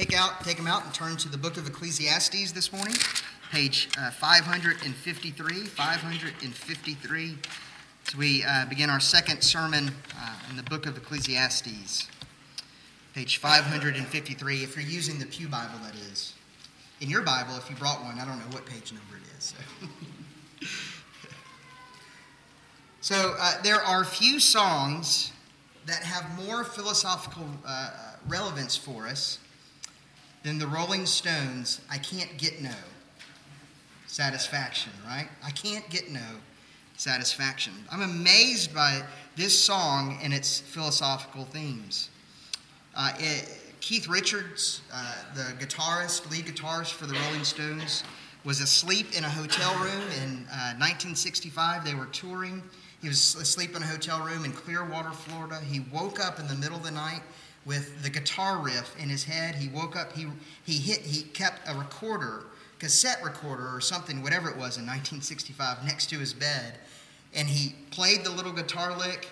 take out, take them out, and turn to the book of Ecclesiastes this morning, page uh, 553. 553. As we uh, begin our second sermon uh, in the book of Ecclesiastes, page 553. If you're using the Pew Bible, that is. In your Bible, if you brought one, I don't know what page number it is. So, so uh, there are few songs that have more philosophical uh, relevance for us than the Rolling Stones, I Can't Get No Satisfaction, right? I Can't Get No Satisfaction. I'm amazed by this song and its philosophical themes. Uh, it, Keith Richards, uh, the guitarist, lead guitarist for the Rolling Stones, was asleep in a hotel room in uh, 1965. They were touring. He was asleep in a hotel room in Clearwater, Florida. He woke up in the middle of the night with the guitar riff in his head. He woke up, he, he, hit, he kept a recorder, cassette recorder or something, whatever it was in 1965, next to his bed. And he played the little guitar lick,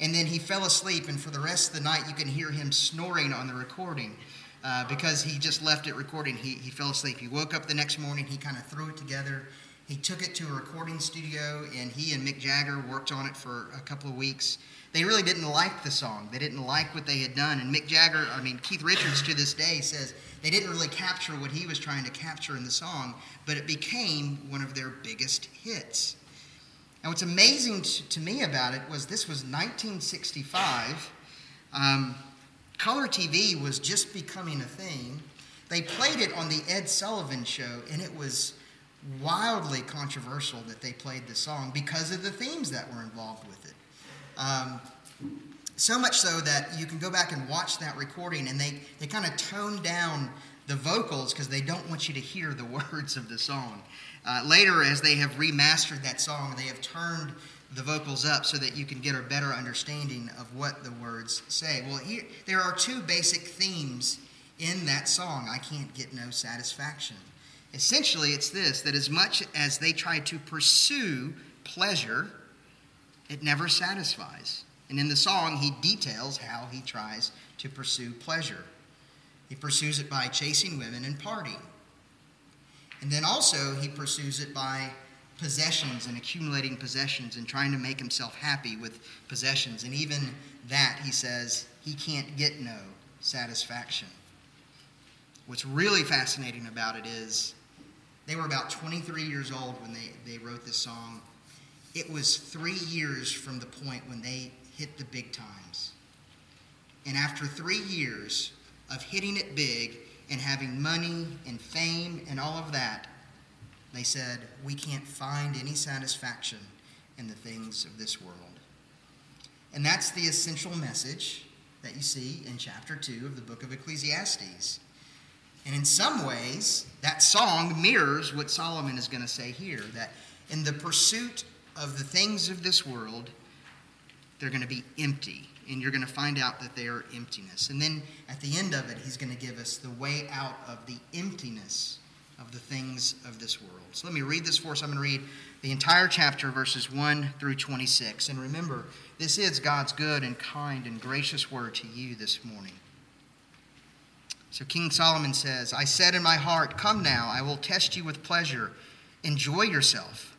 and then he fell asleep. And for the rest of the night, you can hear him snoring on the recording. Uh, because he just left it recording. He, he fell asleep. He woke up the next morning, he kind of threw it together. He took it to a recording studio, and he and Mick Jagger worked on it for a couple of weeks they really didn't like the song. They didn't like what they had done. And Mick Jagger, I mean, Keith Richards to this day says they didn't really capture what he was trying to capture in the song, but it became one of their biggest hits. And what's amazing to me about it was this was 1965. Um, color TV was just becoming a thing. They played it on the Ed Sullivan show, and it was wildly controversial that they played the song because of the themes that were involved with it. Um, so much so that you can go back and watch that recording and they, they kind of tone down the vocals because they don't want you to hear the words of the song. Uh, later, as they have remastered that song, they have turned the vocals up so that you can get a better understanding of what the words say. Well, here, there are two basic themes in that song I Can't Get No Satisfaction. Essentially, it's this that as much as they try to pursue pleasure, it never satisfies. And in the song, he details how he tries to pursue pleasure. He pursues it by chasing women and partying. And then also, he pursues it by possessions and accumulating possessions and trying to make himself happy with possessions. And even that, he says, he can't get no satisfaction. What's really fascinating about it is they were about 23 years old when they, they wrote this song it was three years from the point when they hit the big times. And after three years of hitting it big and having money and fame and all of that, they said, We can't find any satisfaction in the things of this world. And that's the essential message that you see in chapter 2 of the book of Ecclesiastes. And in some ways, that song mirrors what Solomon is going to say here that in the pursuit of the things of this world, they're going to be empty. And you're going to find out that they are emptiness. And then at the end of it, he's going to give us the way out of the emptiness of the things of this world. So let me read this for us. I'm going to read the entire chapter, verses 1 through 26. And remember, this is God's good and kind and gracious word to you this morning. So King Solomon says, I said in my heart, Come now, I will test you with pleasure. Enjoy yourself.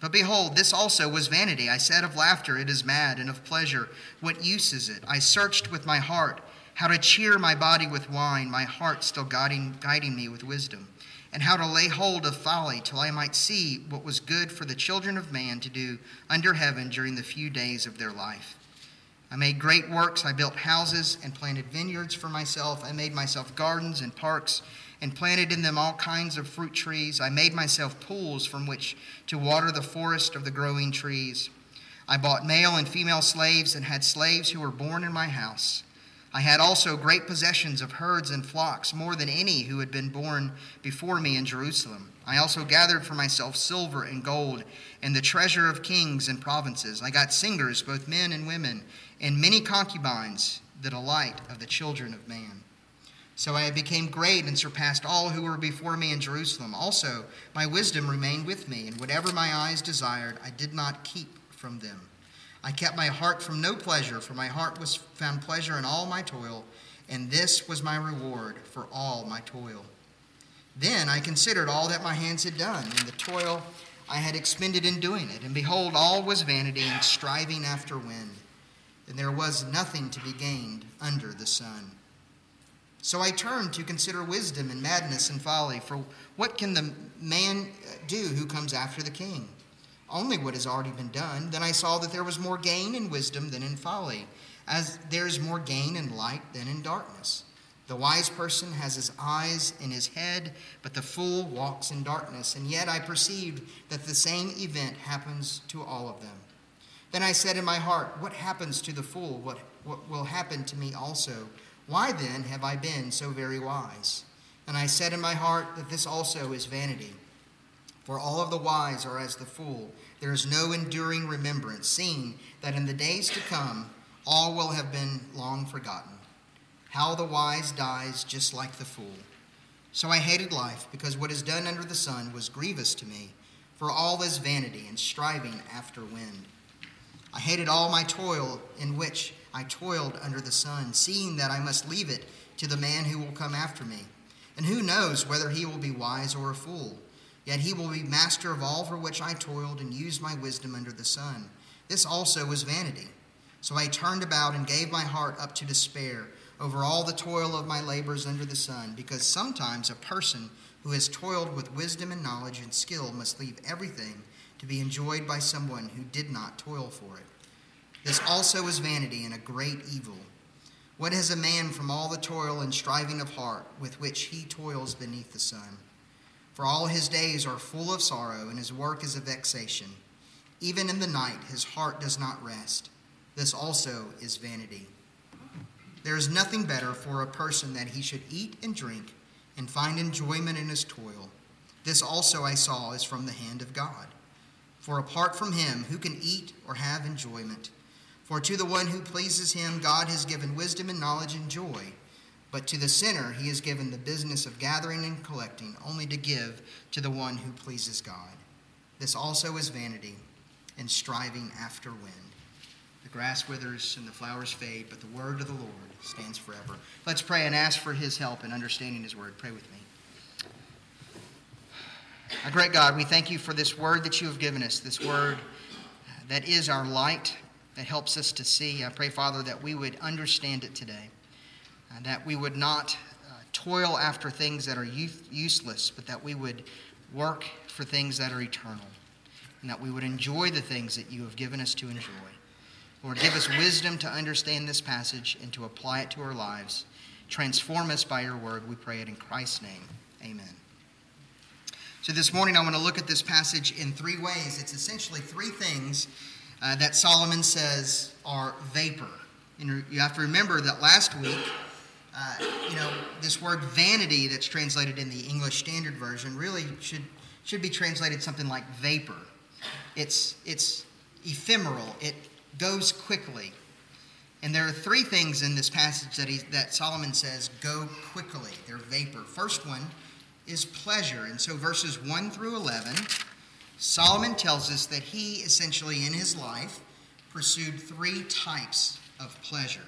But behold, this also was vanity. I said of laughter, it is mad, and of pleasure, what use is it? I searched with my heart how to cheer my body with wine, my heart still guiding, guiding me with wisdom, and how to lay hold of folly till I might see what was good for the children of man to do under heaven during the few days of their life. I made great works. I built houses and planted vineyards for myself. I made myself gardens and parks and planted in them all kinds of fruit trees. I made myself pools from which to water the forest of the growing trees. I bought male and female slaves and had slaves who were born in my house. I had also great possessions of herds and flocks, more than any who had been born before me in Jerusalem. I also gathered for myself silver and gold and the treasure of kings and provinces. I got singers, both men and women, and many concubines, the delight of the children of man. So I became great and surpassed all who were before me in Jerusalem. Also, my wisdom remained with me, and whatever my eyes desired, I did not keep from them. I kept my heart from no pleasure, for my heart was found pleasure in all my toil, and this was my reward for all my toil. Then I considered all that my hands had done, and the toil I had expended in doing it. And behold, all was vanity and striving after wind, and there was nothing to be gained under the sun. So I turned to consider wisdom and madness and folly. For what can the man uh, do who comes after the king? Only what has already been done. Then I saw that there was more gain in wisdom than in folly, as there is more gain in light than in darkness. The wise person has his eyes in his head, but the fool walks in darkness. And yet I perceived that the same event happens to all of them. Then I said in my heart, What happens to the fool? What, what will happen to me also? Why then have I been so very wise? And I said in my heart that this also is vanity. For all of the wise are as the fool. There is no enduring remembrance, seeing that in the days to come all will have been long forgotten. How the wise dies just like the fool. So I hated life, because what is done under the sun was grievous to me, for all is vanity and striving after wind. I hated all my toil in which I toiled under the sun, seeing that I must leave it to the man who will come after me. And who knows whether he will be wise or a fool? Yet he will be master of all for which I toiled and used my wisdom under the sun. This also was vanity. So I turned about and gave my heart up to despair over all the toil of my labors under the sun, because sometimes a person who has toiled with wisdom and knowledge and skill must leave everything to be enjoyed by someone who did not toil for it. This also is vanity and a great evil. What has a man from all the toil and striving of heart with which he toils beneath the sun? For all his days are full of sorrow, and his work is a vexation. Even in the night his heart does not rest. This also is vanity. There is nothing better for a person that he should eat and drink and find enjoyment in his toil. This also I saw is from the hand of God. For apart from him, who can eat or have enjoyment? For to the one who pleases him, God has given wisdom and knowledge and joy. But to the sinner, he has given the business of gathering and collecting, only to give to the one who pleases God. This also is vanity and striving after wind. The grass withers and the flowers fade, but the word of the Lord stands forever. Let's pray and ask for his help in understanding his word. Pray with me. Our great God, we thank you for this word that you have given us, this word that is our light that helps us to see. I pray, Father, that we would understand it today, and that we would not uh, toil after things that are useless, but that we would work for things that are eternal, and that we would enjoy the things that you have given us to enjoy. Lord, give us wisdom to understand this passage and to apply it to our lives. Transform us by your word, we pray it in Christ's name. Amen. So, this morning I want to look at this passage in three ways. It's essentially three things uh, that Solomon says are vapor. You, you have to remember that last week, uh, you know, this word vanity that's translated in the English Standard Version really should, should be translated something like vapor. It's, it's ephemeral, it goes quickly. And there are three things in this passage that, he, that Solomon says go quickly. They're vapor. First one is pleasure. And so verses 1 through 11 Solomon tells us that he essentially in his life pursued three types of pleasure.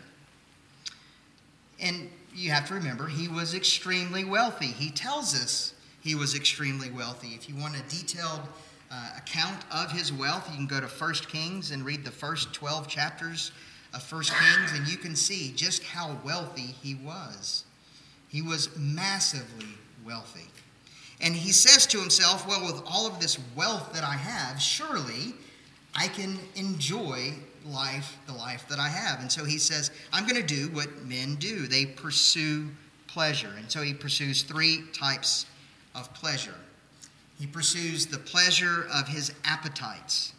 And you have to remember, he was extremely wealthy. He tells us he was extremely wealthy. If you want a detailed uh, account of his wealth, you can go to 1 Kings and read the first 12 chapters of 1 Kings, and you can see just how wealthy he was. He was massively wealthy. And he says to himself, Well, with all of this wealth that I have, surely I can enjoy life, the life that I have. And so he says, I'm going to do what men do. They pursue pleasure. And so he pursues three types of pleasure. He pursues the pleasure of his appetites.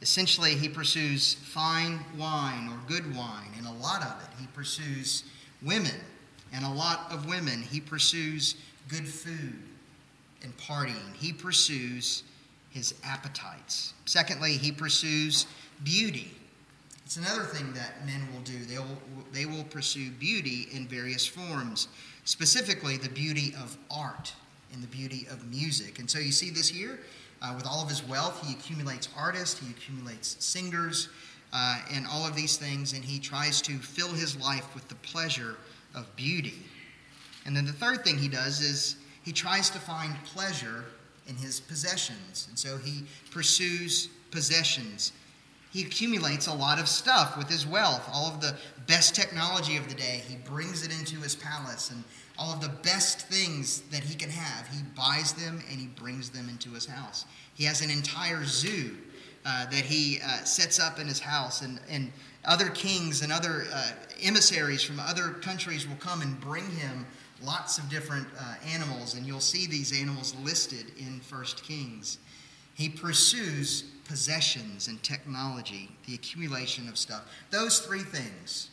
Essentially, he pursues fine wine or good wine, and a lot of it. He pursues women, and a lot of women. He pursues good food and partying. He pursues his appetites. Secondly, he pursues beauty. It's another thing that men will do. They will, they will pursue beauty in various forms, specifically the beauty of art and the beauty of music. And so you see this here. Uh, with all of his wealth, he accumulates artists, he accumulates singers, uh, and all of these things, and he tries to fill his life with the pleasure of beauty. And then the third thing he does is he tries to find pleasure in his possessions. And so he pursues possessions. He accumulates a lot of stuff with his wealth, all of the best technology of the day. He brings it into his palace and all of the best things that he can have. He buys them and he brings them into his house. He has an entire zoo uh, that he uh, sets up in his house, and, and other kings and other uh, emissaries from other countries will come and bring him lots of different uh, animals, and you'll see these animals listed in First Kings. He pursues possessions and technology, the accumulation of stuff. Those three things.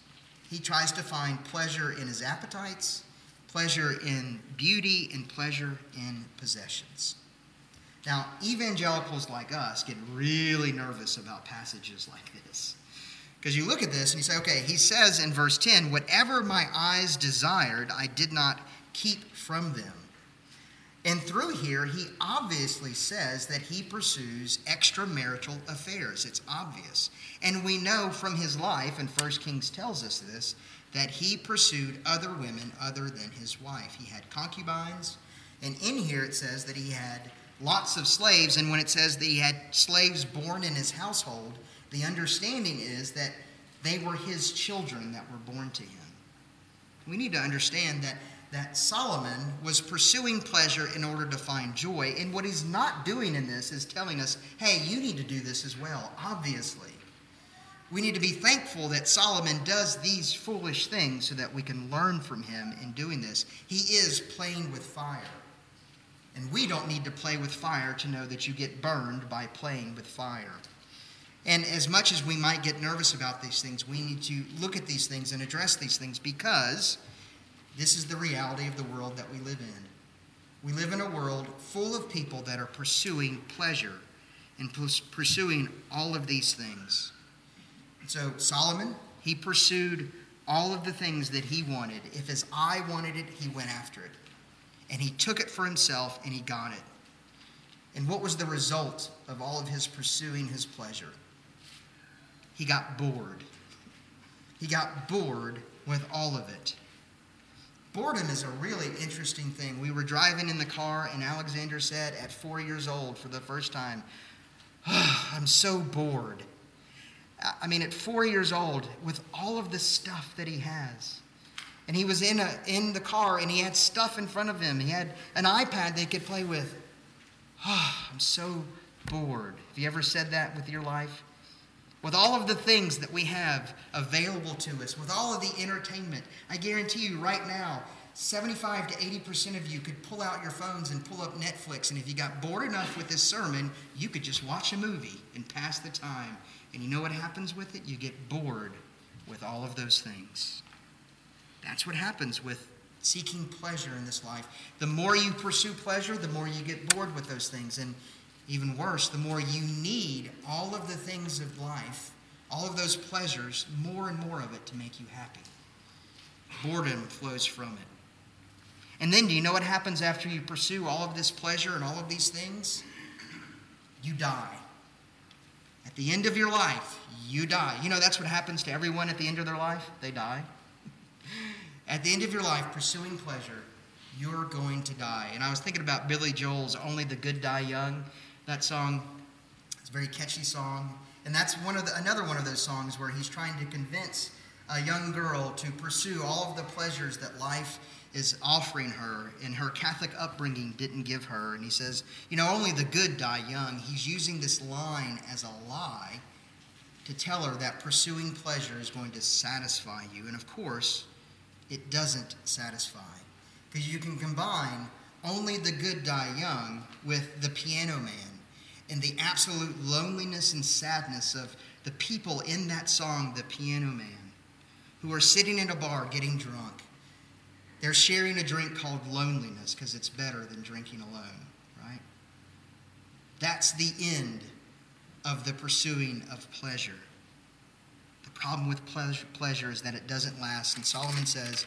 He tries to find pleasure in his appetites, pleasure in beauty, and pleasure in possessions. Now, evangelicals like us get really nervous about passages like this. Because you look at this and you say, okay, he says in verse 10, whatever my eyes desired, I did not keep from them. And through here, he obviously says that he pursues extramarital affairs. It's obvious. And we know from his life, and First Kings tells us this, that he pursued other women other than his wife. He had concubines. And in here it says that he had lots of slaves. And when it says that he had slaves born in his household, the understanding is that they were his children that were born to him. We need to understand that, that Solomon was pursuing pleasure in order to find joy. And what he's not doing in this is telling us, hey, you need to do this as well, obviously. We need to be thankful that Solomon does these foolish things so that we can learn from him in doing this. He is playing with fire. And we don't need to play with fire to know that you get burned by playing with fire. And as much as we might get nervous about these things, we need to look at these things and address these things because this is the reality of the world that we live in. We live in a world full of people that are pursuing pleasure and pursuing all of these things. So Solomon, he pursued all of the things that he wanted. If his eye wanted it, he went after it. And he took it for himself and he got it. And what was the result of all of his pursuing his pleasure? He got bored. He got bored with all of it. Boredom is a really interesting thing. We were driving in the car, and Alexander said at four years old for the first time, oh, I'm so bored. I mean, at four years old, with all of the stuff that he has. And he was in, a, in the car and he had stuff in front of him. He had an iPad they could play with. Oh, I'm so bored. Have you ever said that with your life? With all of the things that we have available to us, with all of the entertainment, I guarantee you right now, 75 to 80% of you could pull out your phones and pull up Netflix. And if you got bored enough with this sermon, you could just watch a movie and pass the time. And you know what happens with it? You get bored with all of those things. That's what happens with seeking pleasure in this life. The more you pursue pleasure, the more you get bored with those things. And even worse, the more you need all of the things of life, all of those pleasures, more and more of it to make you happy. Boredom flows from it. And then, do you know what happens after you pursue all of this pleasure and all of these things? You die. At the end of your life, you die. You know, that's what happens to everyone at the end of their life. They die. At the end of your life, pursuing pleasure, you're going to die. And I was thinking about Billy Joel's Only the Good Die Young. That song It's a very catchy song, and that's one of the, another one of those songs where he's trying to convince a young girl to pursue all of the pleasures that life is offering her and her Catholic upbringing didn't give her. And he says, you know, only the good die young. He's using this line as a lie to tell her that pursuing pleasure is going to satisfy you. And of course, it doesn't satisfy. Because you can combine only the good die young with the piano man and the absolute loneliness and sadness of the people in that song, The Piano Man, who are sitting in a bar getting drunk. They're sharing a drink called loneliness because it's better than drinking alone, right? That's the end of the pursuing of pleasure. The problem with pleasure is that it doesn't last. And Solomon says,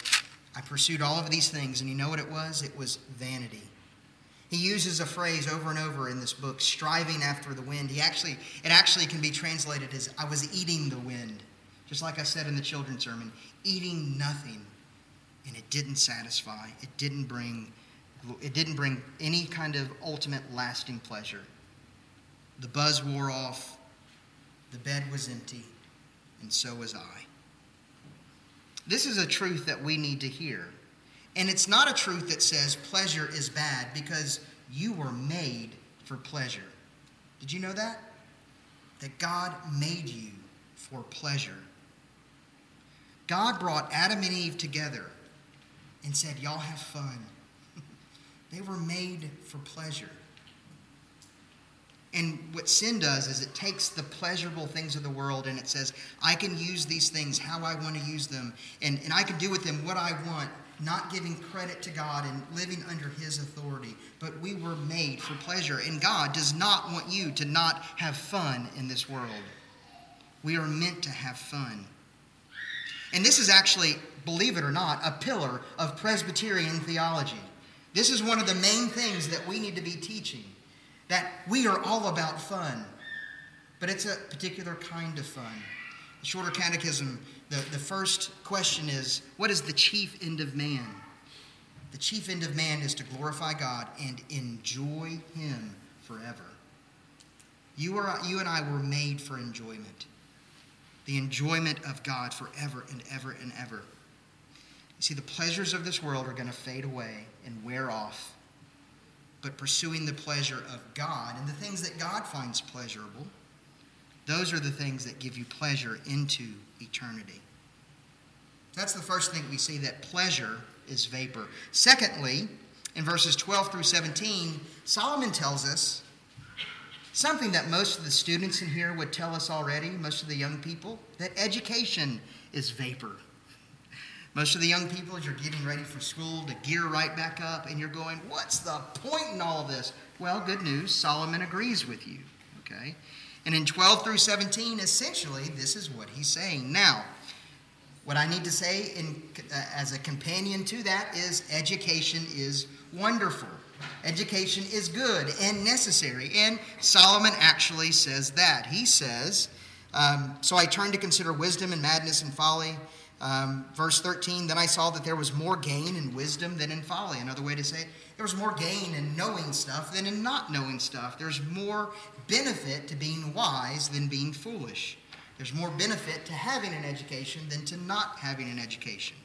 I pursued all of these things, and you know what it was? It was vanity. He uses a phrase over and over in this book, striving after the wind. He actually, it actually can be translated as I was eating the wind. Just like I said in the children's sermon, eating nothing. and it didn't satisfy. It didn't bring it didn't bring any kind of ultimate lasting pleasure. The buzz wore off, the bed was empty, and so was I. This is a truth that we need to hear. And it's not a truth that says pleasure is bad because you were made for pleasure. Did you know that? That God made you for pleasure. God brought Adam and Eve together and said, Y'all have fun. they were made for pleasure. And what sin does is it takes the pleasurable things of the world and it says, I can use these things how I want to use them, and, and I can do with them what I want, not giving credit to God and living under His authority. But we were made for pleasure, and God does not want you to not have fun in this world. We are meant to have fun. And this is actually, believe it or not, a pillar of Presbyterian theology. This is one of the main things that we need to be teaching that we are all about fun, but it's a particular kind of fun. The Shorter Catechism, the, the first question is What is the chief end of man? The chief end of man is to glorify God and enjoy Him forever. You, are, you and I were made for enjoyment. The enjoyment of God forever and ever and ever. You see, the pleasures of this world are going to fade away and wear off but pursuing the pleasure of God and the things that God finds pleasurable, those are the things that give you pleasure into eternity. That's the first thing we see that pleasure is vapor. Secondly, in verses 12 through 17, Solomon tells us something that most of the students in here would tell us already, most of the young people, that education is vapor. Most of the young people, as you're getting ready for school, to gear right back up, and you're going, What's the point in all of this? Well, good news Solomon agrees with you. Okay? And in 12 through 17, essentially, this is what he's saying. Now, what I need to say in, uh, as a companion to that is education is wonderful. Education is good and necessary. And Solomon actually says that. He says, um, So I turn to consider wisdom and madness and folly. Um, verse 13, then I saw that there was more gain in wisdom than in folly. Another way to say it, there was more gain in knowing stuff than in not knowing stuff. There's more benefit to being wise than being foolish. There's more benefit to having an education than to not having an education.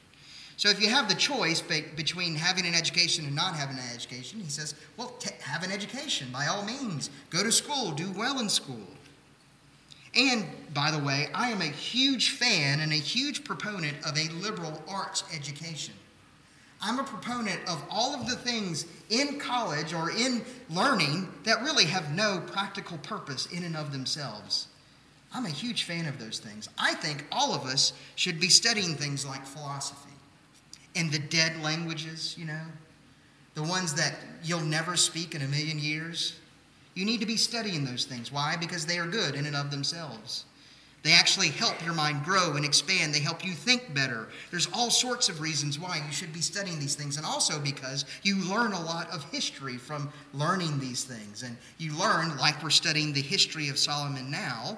So if you have the choice between having an education and not having an education, he says, well, have an education by all means. Go to school, do well in school. And, by the way, I am a huge fan and a huge proponent of a liberal arts education. I'm a proponent of all of the things in college or in learning that really have no practical purpose in and of themselves. I'm a huge fan of those things. I think all of us should be studying things like philosophy and the dead languages, you know, the ones that you'll never speak in a million years. You need to be studying those things. Why? Because they are good in and of themselves. They actually help your mind grow and expand. They help you think better. There's all sorts of reasons why you should be studying these things, and also because you learn a lot of history from learning these things. And you learn, like we're studying the history of Solomon now,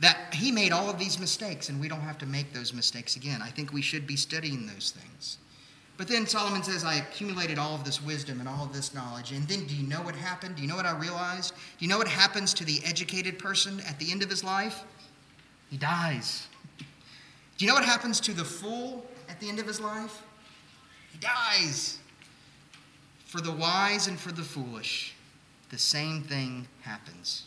that he made all of these mistakes, and we don't have to make those mistakes again. I think we should be studying those things. But then Solomon says, I accumulated all of this wisdom and all of this knowledge. And then do you know what happened? Do you know what I realized? Do you know what happens to the educated person at the end of his life? He dies. Do you know what happens to the fool at the end of his life? He dies. For the wise and for the foolish, the same thing happens.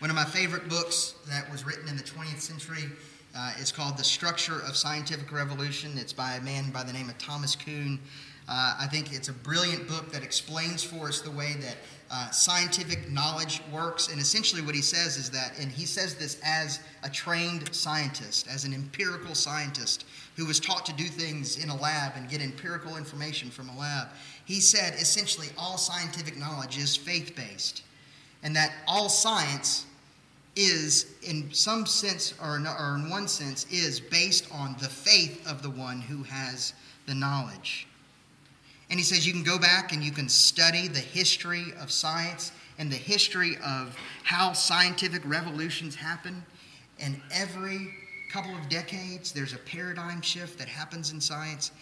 One of my favorite books that was written in the 20th century uh, it's called The Structure of Scientific Revolution. It's by a man by the name of Thomas Kuhn. Uh, I think it's a brilliant book that explains for us the way that uh, scientific knowledge works. And essentially, what he says is that, and he says this as a trained scientist, as an empirical scientist who was taught to do things in a lab and get empirical information from a lab. He said essentially all scientific knowledge is faith based, and that all science is, in some sense or in, one sense, is based on the faith of the one who has the knowledge. And he says you can go back and you can study the history of science and the history of how scientific revolutions happen, and every couple of decades, there's a paradigm shift that happens in science.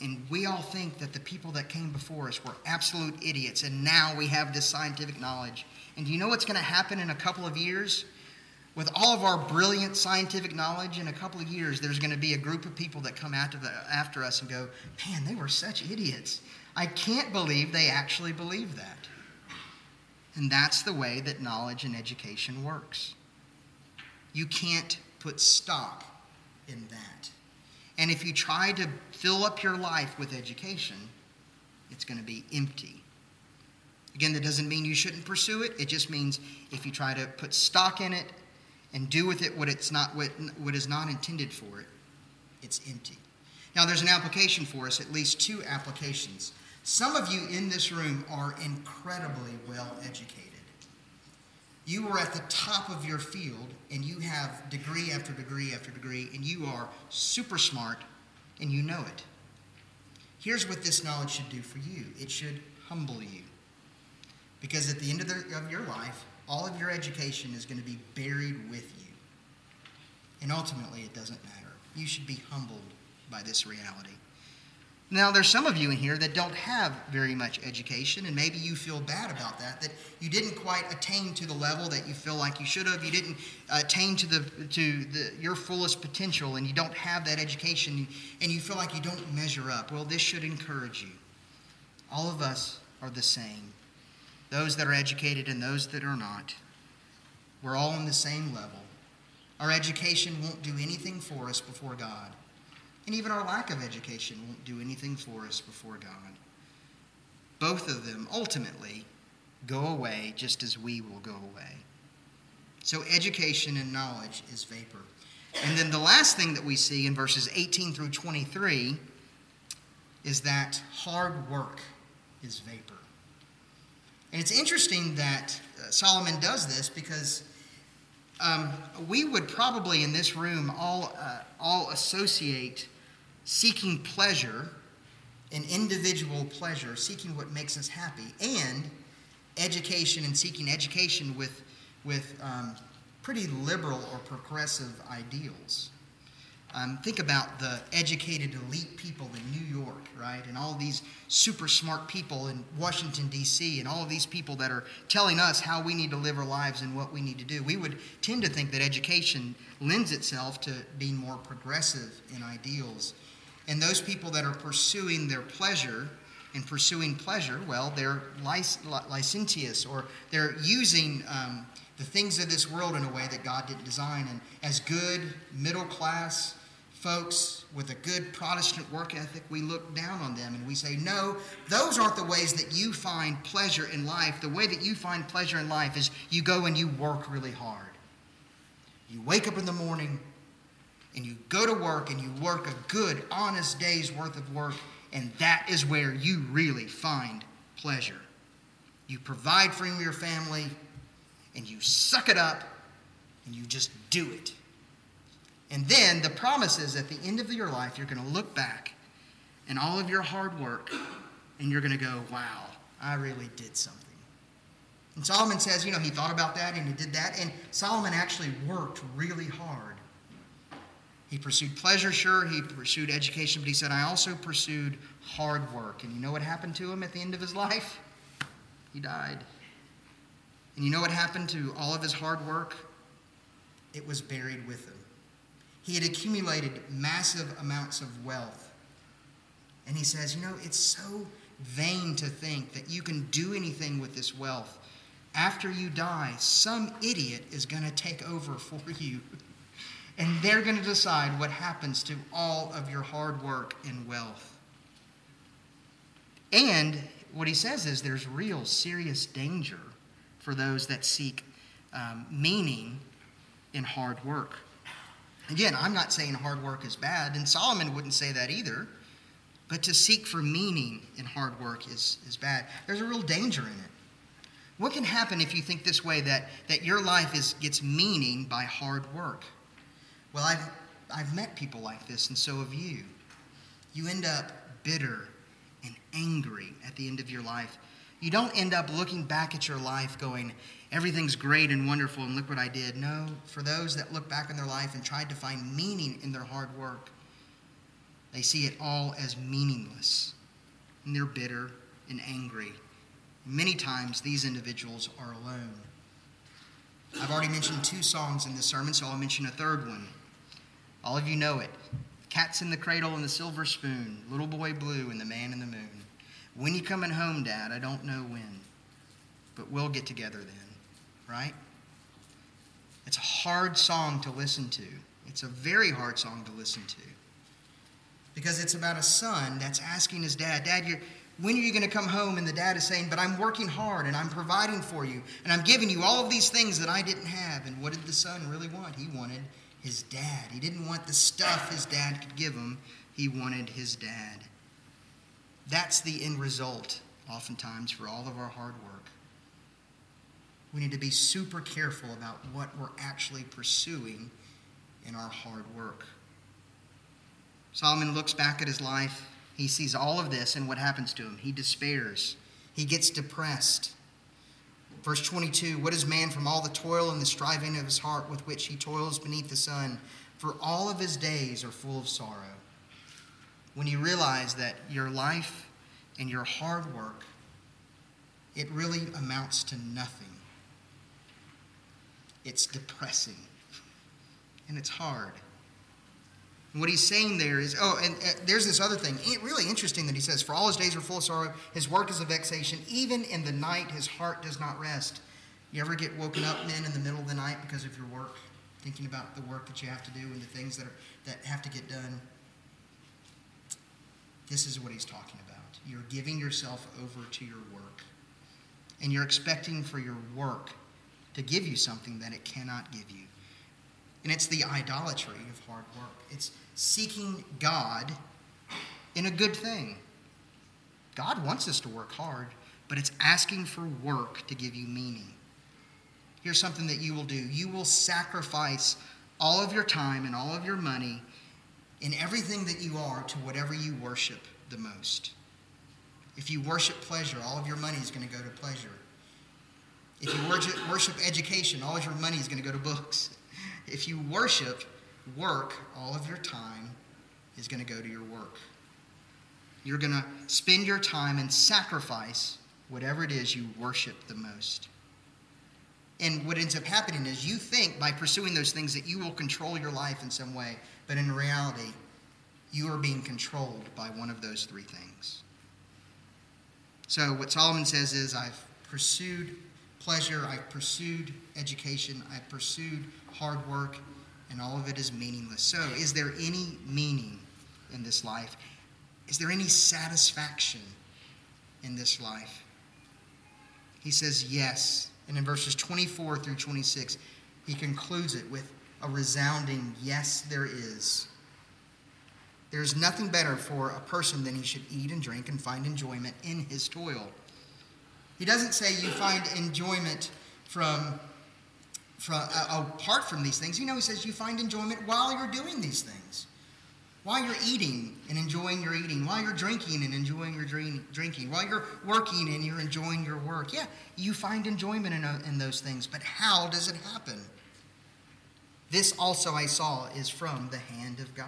And we all think that the people that came before us were absolute idiots, and now we have this scientific knowledge. And do you know what's going to happen in a couple of years? With all of our brilliant scientific knowledge, in a couple of years, there's going to be a group of people that come after, the, after us and go, Man, they were such idiots. I can't believe they actually believe that. And that's the way that knowledge and education works. You can't put stock in that. And if you try to fill up your life with education, it's going to be empty. Again, that doesn't mean you shouldn't pursue it. It just means if you try to put stock in it and do with it what it's not what, what is not intended for it, it's empty. Now there's an application for us, at least two applications. Some of you in this room are incredibly well educated. You are at the top of your field and you have degree after degree after degree, and you are super smart and you know it. Here's what this knowledge should do for you it should humble you. Because at the end of, the, of your life, all of your education is going to be buried with you. And ultimately, it doesn't matter. You should be humbled by this reality. Now, there's some of you in here that don't have very much education, and maybe you feel bad about that, that you didn't quite attain to the level that you feel like you should have. You didn't attain to, the, to the, your fullest potential, and you don't have that education, and you feel like you don't measure up. Well, this should encourage you. All of us are the same those that are educated and those that are not. We're all on the same level. Our education won't do anything for us before God. And even our lack of education won't do anything for us before God. Both of them ultimately go away just as we will go away. So, education and knowledge is vapor. And then the last thing that we see in verses 18 through 23 is that hard work is vapor. And it's interesting that uh, Solomon does this because um, we would probably in this room all, uh, all associate seeking pleasure, an individual pleasure, seeking what makes us happy, and education and seeking education with, with um, pretty liberal or progressive ideals. Um, think about the educated elite people in New York, right? And all these super smart people in Washington, D.C., and all of these people that are telling us how we need to live our lives and what we need to do. We would tend to think that education lends itself to being more progressive in ideals and those people that are pursuing their pleasure and pursuing pleasure, well, they're lic- licentious or they're using um, the things of this world in a way that God didn't design. And as good middle class folks with a good Protestant work ethic, we look down on them and we say, no, those aren't the ways that you find pleasure in life. The way that you find pleasure in life is you go and you work really hard. You wake up in the morning, and you go to work and you work a good, honest day's worth of work, and that is where you really find pleasure. You provide for your family, and you suck it up, and you just do it. And then the promise is at the end of your life, you're going to look back and all of your hard work, and you're going to go, wow, I really did something. And Solomon says, you know, he thought about that and he did that. And Solomon actually worked really hard he pursued pleasure, sure. He pursued education, but he said, I also pursued hard work. And you know what happened to him at the end of his life? He died. And you know what happened to all of his hard work? It was buried with him. He had accumulated massive amounts of wealth. And he says, You know, it's so vain to think that you can do anything with this wealth. After you die, some idiot is going to take over for you and they're going to decide what happens to all of your hard work and wealth. And what he says is there's real serious danger for those that seek um, meaning in hard work. Again, I'm not saying hard work is bad, and Solomon wouldn't say that either. But to seek for meaning in hard work is, is bad. There's a real danger in it. What can happen if you think this way that, that your life is, gets meaning by hard work? Well, I've, I've met people like this, and so have you. You end up bitter and angry at the end of your life. You don't end up looking back at your life going, everything's great and wonderful, and look what I did. No, for those that look back in their life and tried to find meaning in their hard work, they see it all as meaningless, and they're bitter and angry. Many times, these individuals are alone. I've already mentioned two songs in this sermon, so I'll mention a third one. All of you know it Cats in the Cradle and the Silver Spoon, Little Boy Blue and the Man in the Moon. When you coming home, Dad? I don't know when, but we'll get together then, right? It's a hard song to listen to. It's a very hard song to listen to because it's about a son that's asking his dad, Dad, you're, when are you going to come home? And the dad is saying, But I'm working hard and I'm providing for you and I'm giving you all of these things that I didn't have. And what did the son really want? He wanted his dad. He didn't want the stuff his dad could give him, he wanted his dad. That's the end result, oftentimes, for all of our hard work. We need to be super careful about what we're actually pursuing in our hard work. Solomon looks back at his life. He sees all of this, and what happens to him? He despairs. He gets depressed. Verse 22 What is man from all the toil and the striving of his heart with which he toils beneath the sun? For all of his days are full of sorrow. When you realize that your life and your hard work, it really amounts to nothing. It's depressing and it's hard. And what he's saying there is, oh, and uh, there's this other thing. Really interesting that he says, For all his days are full of sorrow, his work is a vexation. Even in the night, his heart does not rest. You ever get woken up, men, in the middle of the night because of your work, thinking about the work that you have to do and the things that, are, that have to get done? This is what he's talking about. You're giving yourself over to your work, and you're expecting for your work to give you something that it cannot give you. And it's the idolatry of hard work. It's seeking God in a good thing. God wants us to work hard, but it's asking for work to give you meaning. Here's something that you will do you will sacrifice all of your time and all of your money in everything that you are to whatever you worship the most. If you worship pleasure, all of your money is going to go to pleasure. If you worship, education, all of your money is going to go to books. If you worship work, all of your time is going to go to your work. You're going to spend your time and sacrifice whatever it is you worship the most. And what ends up happening is you think by pursuing those things that you will control your life in some way, but in reality, you are being controlled by one of those three things. So, what Solomon says is, I've pursued pleasure, I've pursued education, I've pursued hard work, and all of it is meaningless. So, is there any meaning in this life? Is there any satisfaction in this life? He says yes. And in verses 24 through 26, he concludes it with a resounding yes, there is. There is nothing better for a person than he should eat and drink and find enjoyment in his toil. He doesn't say you find enjoyment from from, uh, apart from these things. You know, he says you find enjoyment while you're doing these things. While you're eating and enjoying your eating, while you're drinking and enjoying your drink, drinking, while you're working and you're enjoying your work. Yeah, you find enjoyment in, uh, in those things, but how does it happen? This also I saw is from the hand of God.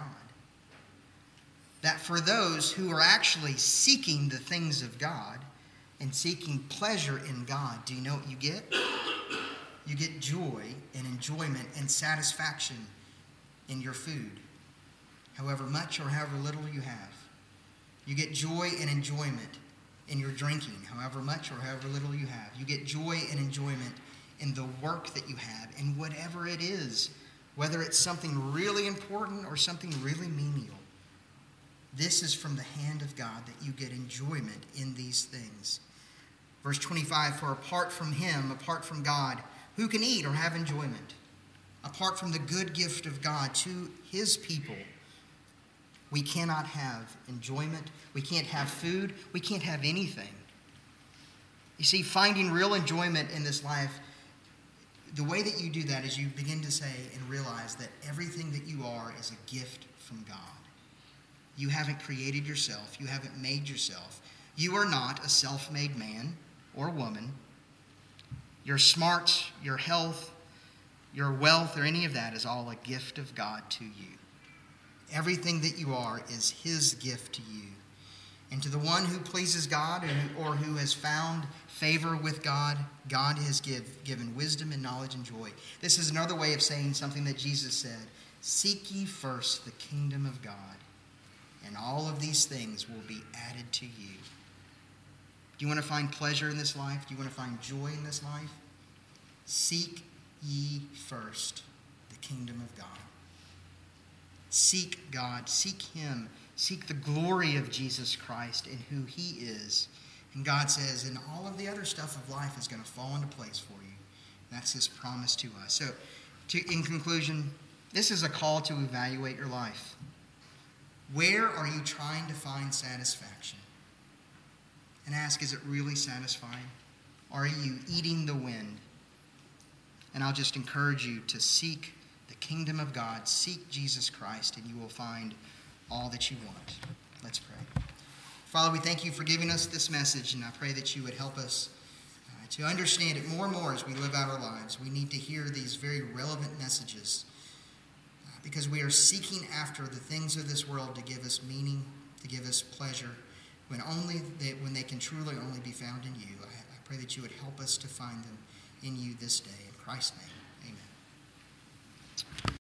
That for those who are actually seeking the things of God and seeking pleasure in God, do you know what you get? you get joy and enjoyment and satisfaction in your food, however much or however little you have. You get joy and enjoyment in your drinking, however much or however little you have. You get joy and enjoyment in the work that you have, in whatever it is, whether it's something really important or something really menial. This is from the hand of God that you get enjoyment in these things. Verse 25 For apart from Him, apart from God, who can eat or have enjoyment apart from the good gift of God to his people. We cannot have enjoyment. We can't have food. We can't have anything. You see, finding real enjoyment in this life, the way that you do that is you begin to say and realize that everything that you are is a gift from God. You haven't created yourself, you haven't made yourself. You are not a self made man or woman. your smarts, your health, your wealth, or any of that is all a gift of God to you. Everything that you are is His gift to you. And to the one who pleases God or who has found favor with God, God has give, given wisdom and knowledge and joy. This is another way of saying something that Jesus said Seek ye first the kingdom of God, and all of these things will be added to you. Do you want to find pleasure in this life? Do you want to find joy in this life? Seek ye first the kingdom of God. Seek God, seek Him, seek the glory of Jesus Christ and who He is. And God says, and all of the other stuff of life is going to fall into place for you. That's His promise to us. So, to, in conclusion, this is a call to evaluate your life. Where are you trying to find satisfaction? And ask, is it really satisfying? Are you eating the wind? And I'll just encourage you to seek kingdom of God, seek Jesus Christ, and you will find all that you want. Let's pray. Father, we thank you for giving us this message, and I pray that you would help us uh, to understand it more and more as we live out our lives. We need to hear these very relevant messages uh, because we are seeking after the things of this world to give us meaning, to give us pleasure, when only they, when they can truly only be found in you. I, I pray that you would help us to find them in you this day. In Christ's name.